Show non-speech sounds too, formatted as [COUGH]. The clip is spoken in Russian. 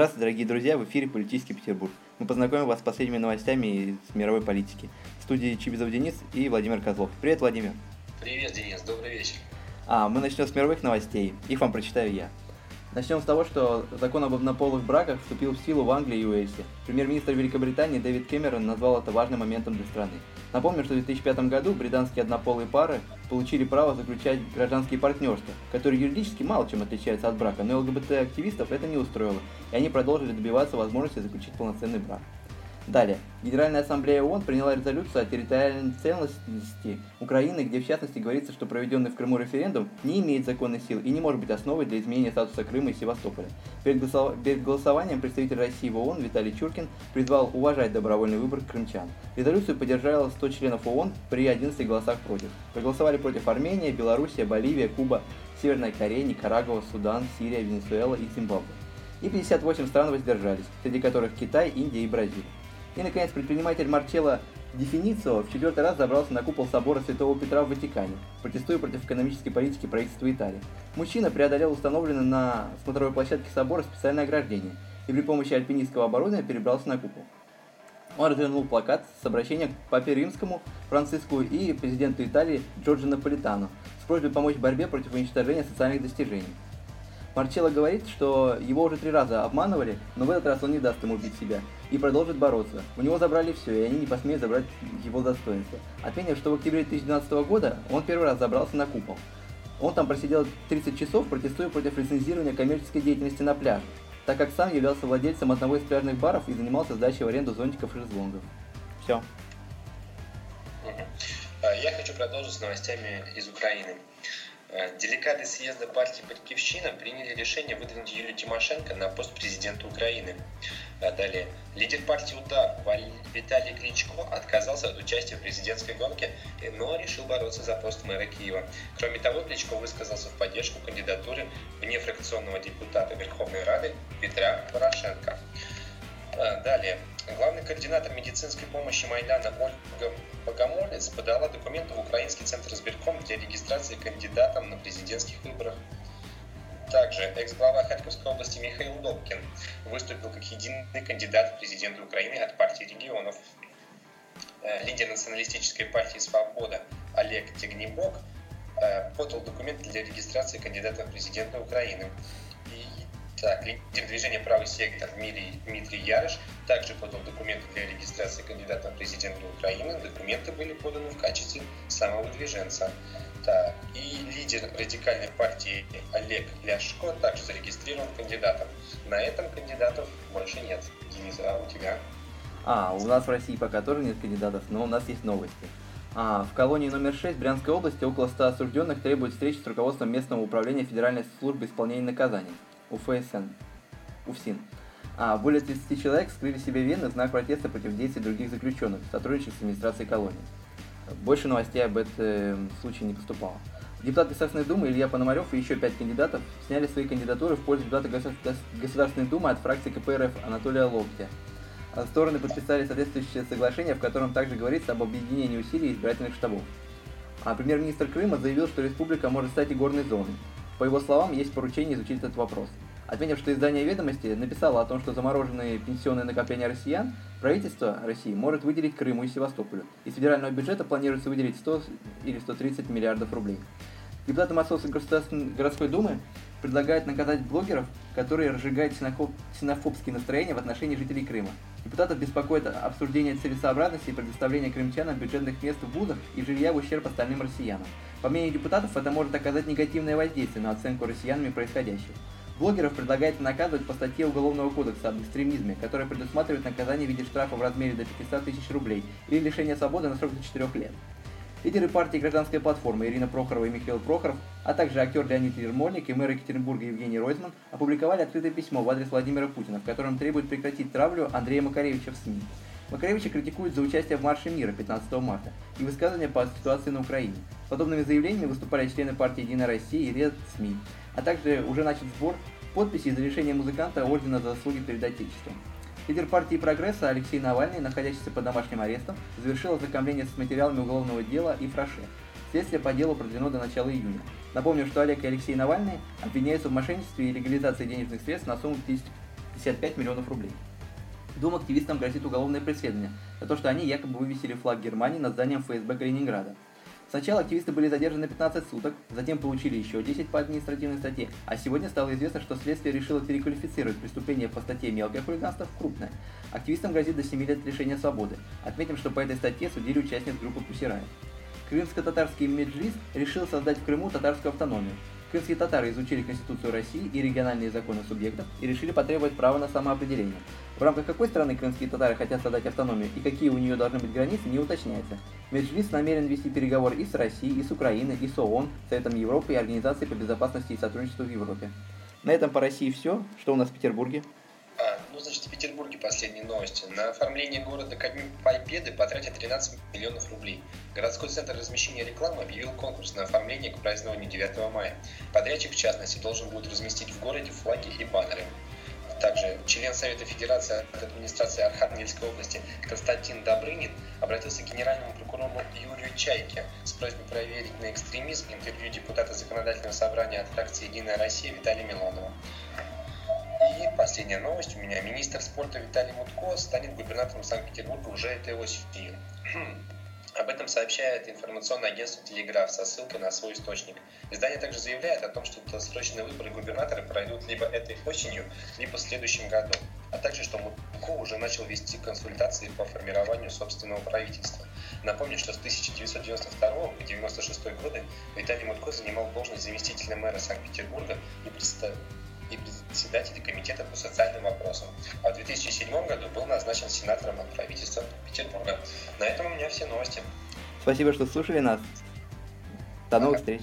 Здравствуйте, дорогие друзья, в эфире «Политический Петербург». Мы познакомим вас с последними новостями из мировой политики. В студии Чибизов Денис и Владимир Козлов. Привет, Владимир. Привет, Денис, добрый вечер. А, мы начнем с мировых новостей. Их вам прочитаю я. Начнем с того, что закон об однополых браках вступил в силу в Англии и Уэльсе. Премьер-министр Великобритании Дэвид Кэмерон назвал это важным моментом для страны. Напомню, что в 2005 году британские однополые пары получили право заключать гражданские партнерства, которые юридически мало чем отличаются от брака, но ЛГБТ-активистов это не устроило, и они продолжили добиваться возможности заключить полноценный брак. Далее. Генеральная ассамблея ООН приняла резолюцию о территориальной целостности Украины, где в частности говорится, что проведенный в Крыму референдум не имеет законной силы и не может быть основой для изменения статуса Крыма и Севастополя. Перед голосованием представитель России в ООН Виталий Чуркин призвал уважать добровольный выбор крымчан. Резолюцию поддержало 100 членов ООН при 11 голосах против. Проголосовали против Армения, Белоруссия, Боливия, Куба, Северная Корея, Никарагуа, Судан, Сирия, Венесуэла и Зимбабве. И 58 стран воздержались, среди которых Китай, Индия и Бразилия. И, наконец, предприниматель Марчелло Дефиницио в четвертый раз забрался на купол собора Святого Петра в Ватикане, протестуя против экономической политики правительства Италии. Мужчина преодолел установленное на смотровой площадке собора специальное ограждение и при помощи альпинистского оборудования перебрался на купол. Он развернул плакат с обращением к папе римскому, Франциску и президенту Италии Джорджо Наполитану с просьбой помочь в борьбе против уничтожения социальных достижений. Марчелло говорит, что его уже три раза обманывали, но в этот раз он не даст ему убить себя и продолжит бороться. У него забрали все, и они не посмеют забрать его достоинство. Отметив, что в октябре 2012 года он первый раз забрался на купол. Он там просидел 30 часов, протестуя против лицензирования коммерческой деятельности на пляже, так как сам являлся владельцем одного из пляжных баров и занимался сдачей в аренду зонтиков и шезлонгов. Все. Я хочу продолжить с новостями из Украины. Э, делегаты съезда партии «Батькивщина» приняли решение выдвинуть Юлию Тимошенко на пост президента Украины. А далее. Лидер партии «Удар» Виталий Кличко отказался от участия в президентской гонке, но решил бороться за пост мэра Киева. Кроме того, Кличко высказался в поддержку кандидатуры внефракционного депутата Верховной Рады Петра Порошенко. А, далее. Главный координатор медицинской помощи Майдана Ольга Богомолец подала документы в Украинский центр избирком для регистрации кандидатом на президентских выборах. Также экс-глава Харьковской области Михаил Добкин выступил как единый кандидат в президенты Украины от партии регионов. Э, лидер националистической партии «Свобода» Олег Тегнебок э, подал документы для регистрации кандидата в президенты Украины. Так, лидер движения «Правый сектор» Дмитрий, Дмитрий Ярыш также подал документы для регистрации кандидата в президенты Украины. Документы были поданы в качестве самого движенца. Так, и лидер радикальной партии Олег Ляшко также зарегистрирован кандидатом. На этом кандидатов больше нет. Денис, а у тебя? А, у нас в России пока тоже нет кандидатов, но у нас есть новости. А, в колонии номер 6 Брянской области около 100 осужденных требуют встречи с руководством местного управления Федеральной службы исполнения наказаний. УФСН, УФСИН. А более 30 человек скрыли себе вены в знак протеста против действий других заключенных, сотрудничающих с администрацией колонии. Больше новостей об этом случае не поступало. Депутат Государственной Думы Илья Пономарев и еще пять кандидатов сняли свои кандидатуры в пользу депутата Государственной Думы от фракции КПРФ Анатолия Локтя. А стороны подписали соответствующее соглашение, в котором также говорится об объединении усилий избирательных штабов. А премьер-министр Крыма заявил, что республика может стать и горной зоной. По его словам, есть поручение изучить этот вопрос. Отметив, что издание «Ведомости» написало о том, что замороженные пенсионные накопления россиян правительство России может выделить Крыму и Севастополю. Из федерального бюджета планируется выделить 100 или 130 миллиардов рублей. Депутаты Московской городской думы предлагают наказать блогеров, которые разжигают ксенофобские настроения в отношении жителей Крыма. Депутатов беспокоит обсуждение целесообразности и предоставления крымчанам бюджетных мест в вузах и жилья в ущерб остальным россиянам. По мнению депутатов, это может оказать негативное воздействие на оценку россиянами происходящего. Блогеров предлагается наказывать по статье Уголовного кодекса об экстремизме, которая предусматривает наказание в виде штрафа в размере до 500 тысяч рублей или лишения свободы на срок до 4 лет. Лидеры партии «Гражданская платформа» Ирина Прохорова и Михаил Прохоров, а также актер Леонид Ермольник и мэр Екатеринбурга Евгений Ройзман опубликовали открытое письмо в адрес Владимира Путина, в котором требуют прекратить травлю Андрея Макаревича в СМИ. Макаревича критикуют за участие в Марше мира 15 марта и высказывания по ситуации на Украине. Подобными заявлениями выступали члены партии «Единая Россия» и ряд СМИ, а также уже начат сбор подписей за решение музыканта ордена за заслуги перед Отечеством. Лидер партии «Прогресса» Алексей Навальный, находящийся под домашним арестом, завершил ознакомление с материалами уголовного дела и фраше. Следствие по делу продлено до начала июня. Напомню, что Олег и Алексей Навальный обвиняются в мошенничестве и легализации денежных средств на сумму 55 миллионов рублей. Двум активистам грозит уголовное преследование за то, что они якобы вывесили флаг Германии над зданием ФСБ Калининграда. Сначала активисты были задержаны 15 суток, затем получили еще 10 по административной статье, а сегодня стало известно, что следствие решило переквалифицировать преступление по статье «Мелкое хулиганство» в крупное. Активистам грозит до 7 лет лишения свободы. Отметим, что по этой статье судили участниц группы Пусирая. Крымско-татарский меджлис решил создать в Крыму татарскую автономию. Крымские татары изучили Конституцию России и региональные законы субъектов и решили потребовать права на самоопределение. В рамках какой страны крымские татары хотят создать автономию и какие у нее должны быть границы, не уточняется. Меджлис намерен вести переговоры и с Россией, и с Украиной, и с ООН, Советом Европы и Организацией по безопасности и сотрудничеству в Европе. На этом по России все. Что у нас в Петербурге? Значит, в Петербурге последние новости. На оформление города ко Дню Победы потратят 13 миллионов рублей. Городской центр размещения рекламы объявил конкурс на оформление к празднованию 9 мая. Подрядчик, в частности, должен будет разместить в городе флаги и баннеры. Также член Совета Федерации от администрации Архангельской области Константин Добрынин обратился к генеральному прокурору Юрию Чайке с просьбой проверить на экстремизм интервью депутата Законодательного собрания от фракции «Единая Россия» Виталия Милонова. И последняя новость у меня. Министр спорта Виталий Мутко станет губернатором Санкт-Петербурга уже этой осенью. [CLEARS THROAT] Об этом сообщает информационное агентство «Телеграф» со ссылкой на свой источник. Издание также заявляет о том, что досрочные выборы губернатора пройдут либо этой осенью, либо в следующем году, а также, что Мутко уже начал вести консультации по формированию собственного правительства. Напомню, что с 1992 по 1996 годы Виталий Мутко занимал должность заместителя мэра Санкт-Петербурга и представителя и председателя комитета по социальным вопросам. А в 2007 году был назначен сенатором от правительства Петербурга. На этом у меня все новости. Спасибо, что слушали нас. До новых встреч.